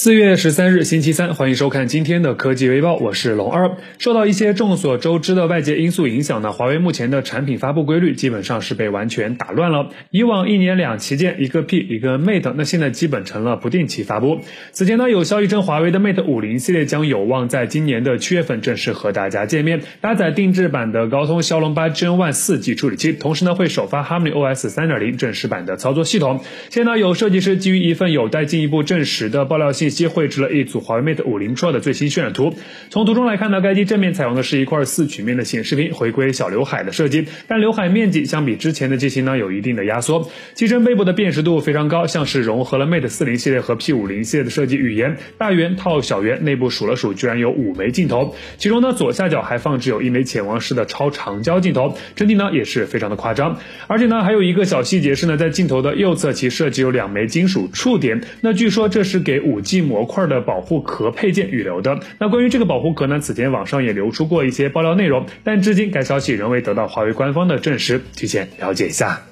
四月十三日，星期三，欢迎收看今天的科技微报，我是龙二。受到一些众所周知的外界因素影响呢，华为目前的产品发布规律基本上是被完全打乱了。以往一年两旗舰，一个 P，一个 Mate，那现在基本成了不定期发布。此前呢，有消息称华为的 Mate 五零系列将有望在今年的七月份正式和大家见面，搭载定制版的高通骁龙八 Gen One 四 G 处理器，同时呢会首发 Harmony OS 三点零正式版的操作系统。现在，有设计师基于一份有待进一步证实的爆料信息，绘制了一。组华为 Mate 50 Pro 的最新渲染图，从图中来看呢，该机正面采用的是一块四曲面的显示屏，回归小刘海的设计，但刘海面积相比之前的机型呢有一定的压缩。机身背部的辨识度非常高，像是融合了 Mate 40系列和 P50 系列的设计语言，大圆套小圆，内部数了数，居然有五枚镜头，其中呢左下角还放置有一枚潜望式的超长焦镜头，整体呢也是非常的夸张。而且呢还有一个小细节是呢，在镜头的右侧其设计有两枚金属触点，那据说这是给 5G 模块的保。护壳配件预留的。那关于这个保护壳呢？此前网上也流出过一些爆料内容，但至今该消息仍未得到华为官方的证实，提前了解一下。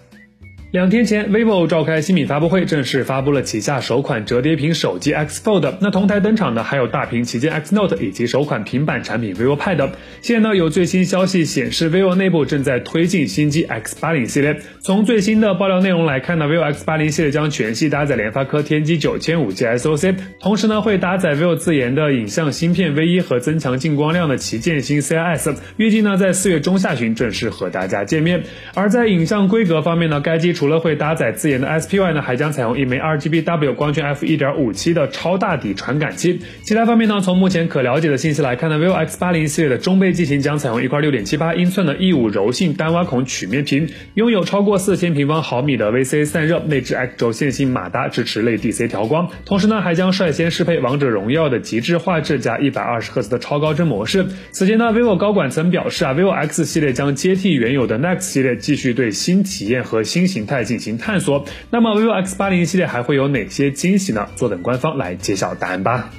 两天前，vivo 召开新品发布会，正式发布了旗下首款折叠屏手机 X Fold。那同台登场的还有大屏旗舰 X Note 以及首款平板产品 vivo Pad。现在呢，有最新消息显示，vivo 内部正在推进新机 X 八零系列。从最新的爆料内容来看呢，vivo X 八零系列将全系搭载联发科天玑九千五 G SoC，同时呢会搭载 vivo 自研的影像芯片 V 一和增强进光量的旗舰新 CIS。预计呢在四月中下旬正式和大家见面。而在影像规格方面呢，该机除除了会搭载自研的 SPY 呢，还将采用一枚 RGBW 光圈 f 1.57的超大底传感器。其他方面呢，从目前可了解的信息来看呢，vivo X80 系列的中杯机型将采用一块6.78英寸的 E5 柔性单挖孔曲面屏，拥有超过4000平方毫米的 VCA 散热，内置 X 轴线性马达，支持类 DC 调光。同时呢，还将率先适配王者荣耀的极致画质加120赫兹的超高帧模式。此前呢，vivo 高管曾表示啊，vivo X 系列将接替原有的 Nex 系列，继续对新体验和新型态。进行探索。那么 vivo X 八零系列还会有哪些惊喜呢？坐等官方来揭晓答案吧。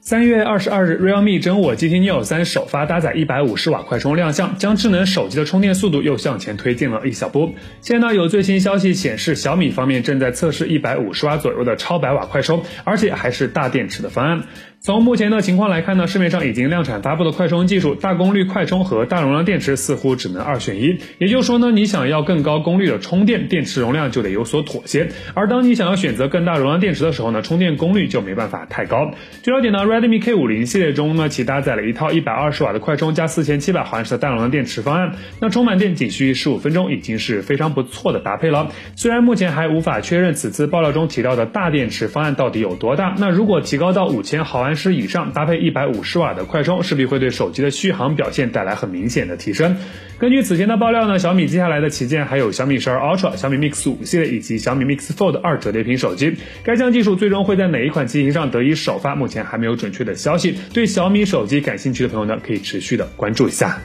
三月二十二日，realme 真我 GT Neo 三首发搭载一百五十瓦快充亮相，将智能手机的充电速度又向前推进了一小步。现在呢，有最新消息显示，小米方面正在测试一百五十瓦左右的超百瓦快充，而且还是大电池的方案。从目前的情况来看呢，市面上已经量产发布的快充技术，大功率快充和大容量电池似乎只能二选一。也就是说呢，你想要更高功率的充电，电池容量就得有所妥协；而当你想要选择更大容量电池的时候呢，充电功率就没办法太高。据了解呢，Redmi K50 系列中呢，其搭载了一套一百二十瓦的快充加四千七百毫安时的大容量电池方案，那充满电仅需十五分钟，已经是非常不错的搭配了。虽然目前还无法确认此次爆料中提到的大电池方案到底有多大，那如果提高到五千毫安。十以上搭配一百五十瓦的快充，势必会对手机的续航表现带来很明显的提升。根据此前的爆料呢，小米接下来的旗舰还有小米十二 Ultra、小米 Mix 五系列以及小米 Mix Fold 二折叠屏手机。该项技术最终会在哪一款机型上得以首发，目前还没有准确的消息。对小米手机感兴趣的朋友呢，可以持续的关注一下。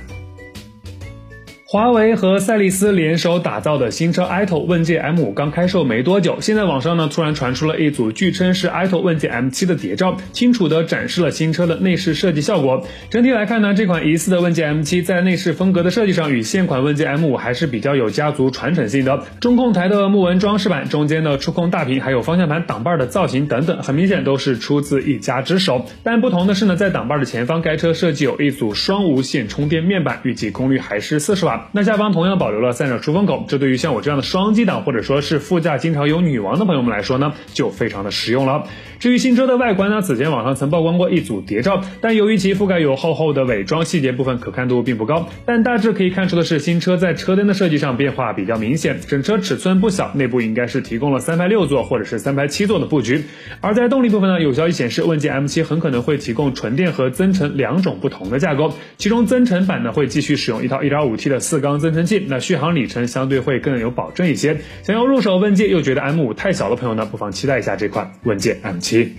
华为和赛力斯联手打造的新车 ito 问界 M5 刚开售没多久，现在网上呢突然传出了一组据称是 ito 问界 M7 的谍照，清楚的展示了新车的内饰设计效果。整体来看呢，这款疑似的问界 M7 在内饰风格的设计上与现款问界 M5 还是比较有家族传承性的。中控台的木纹装饰板，中间的触控大屏，还有方向盘挡把的造型等等，很明显都是出自一家之手。但不同的是呢，在挡把的前方，该车设计有一组双无线充电面板，预计功率还是四十瓦。那下方同样保留了散热出风口，这对于像我这样的双机挡或者说是副驾经常有女王的朋友们来说呢，就非常的实用了。至于新车的外观呢，此前网上曾曝光过一组谍照，但由于其覆盖有厚厚的伪装，细节部分可看度并不高。但大致可以看出的是，新车在车灯的设计上变化比较明显，整车尺寸不小，内部应该是提供了三排六座或者是三排七座的布局。而在动力部分呢，有消息显示，问界 M7 很可能会提供纯电和增程两种不同的架构，其中增程版呢会继续使用一套 1.5T 的四缸增程器，那续航里程相对会更有保证一些。想要入手问界又觉得 M5 太小的朋友呢，不妨期待一下这款问界 M7。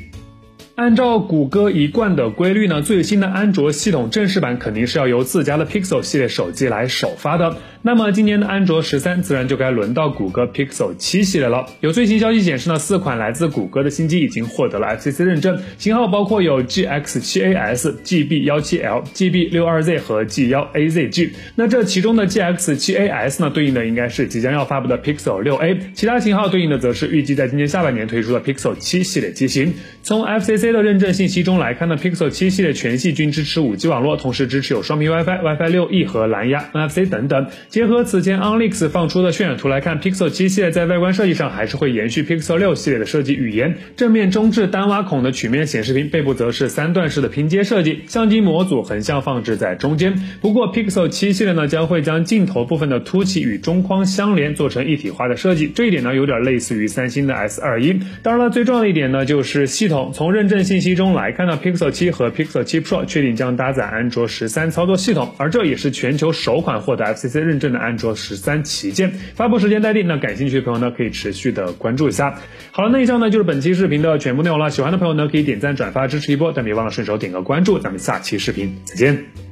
按照谷歌一贯的规律呢，最新的安卓系统正式版肯定是要由自家的 Pixel 系列手机来首发的。那么今年的安卓十三自然就该轮到谷歌 Pixel 七系列了。有最新消息显示呢，四款来自谷歌的新机已经获得了 FCC 认证，型号包括有 GX7AS、GB17L、GB62Z 和 G1AZG。那这其中的 GX7AS 呢，对应的应该是即将要发布的 Pixel 6A，其他型号对应的则是预计在今年下半年推出的 Pixel 七系列机型。从 FCC 的认证信息中来看呢，Pixel 七系列全系均支持 5G 网络，同时支持有双频 WiFi、WiFi 6E 和蓝牙 NFC 等等。结合此前 OnLeaks 放出的渲染图来看，Pixel 七系列在外观设计上还是会延续 Pixel 六系列的设计语言。正面中置单挖孔的曲面显示屏，背部则是三段式的拼接设计，相机模组横向放置在中间。不过 Pixel 七系列呢，将会将镜头部分的凸起与中框相连，做成一体化的设计。这一点呢，有点类似于三星的 S 二一。当然了，最重要的一点呢，就是系统。从认证信息中来看呢，Pixel 七和 Pixel 七 Pro 确定将搭载安卓十三操作系统，而这也是全球首款获得 FCC 认证的安卓十三旗舰。发布时间待定，那感兴趣的朋友呢，可以持续的关注一下。好了，那以上呢就是本期视频的全部内容了。喜欢的朋友呢，可以点赞转发支持一波，但别忘了顺手点个关注。咱们下期视频再见。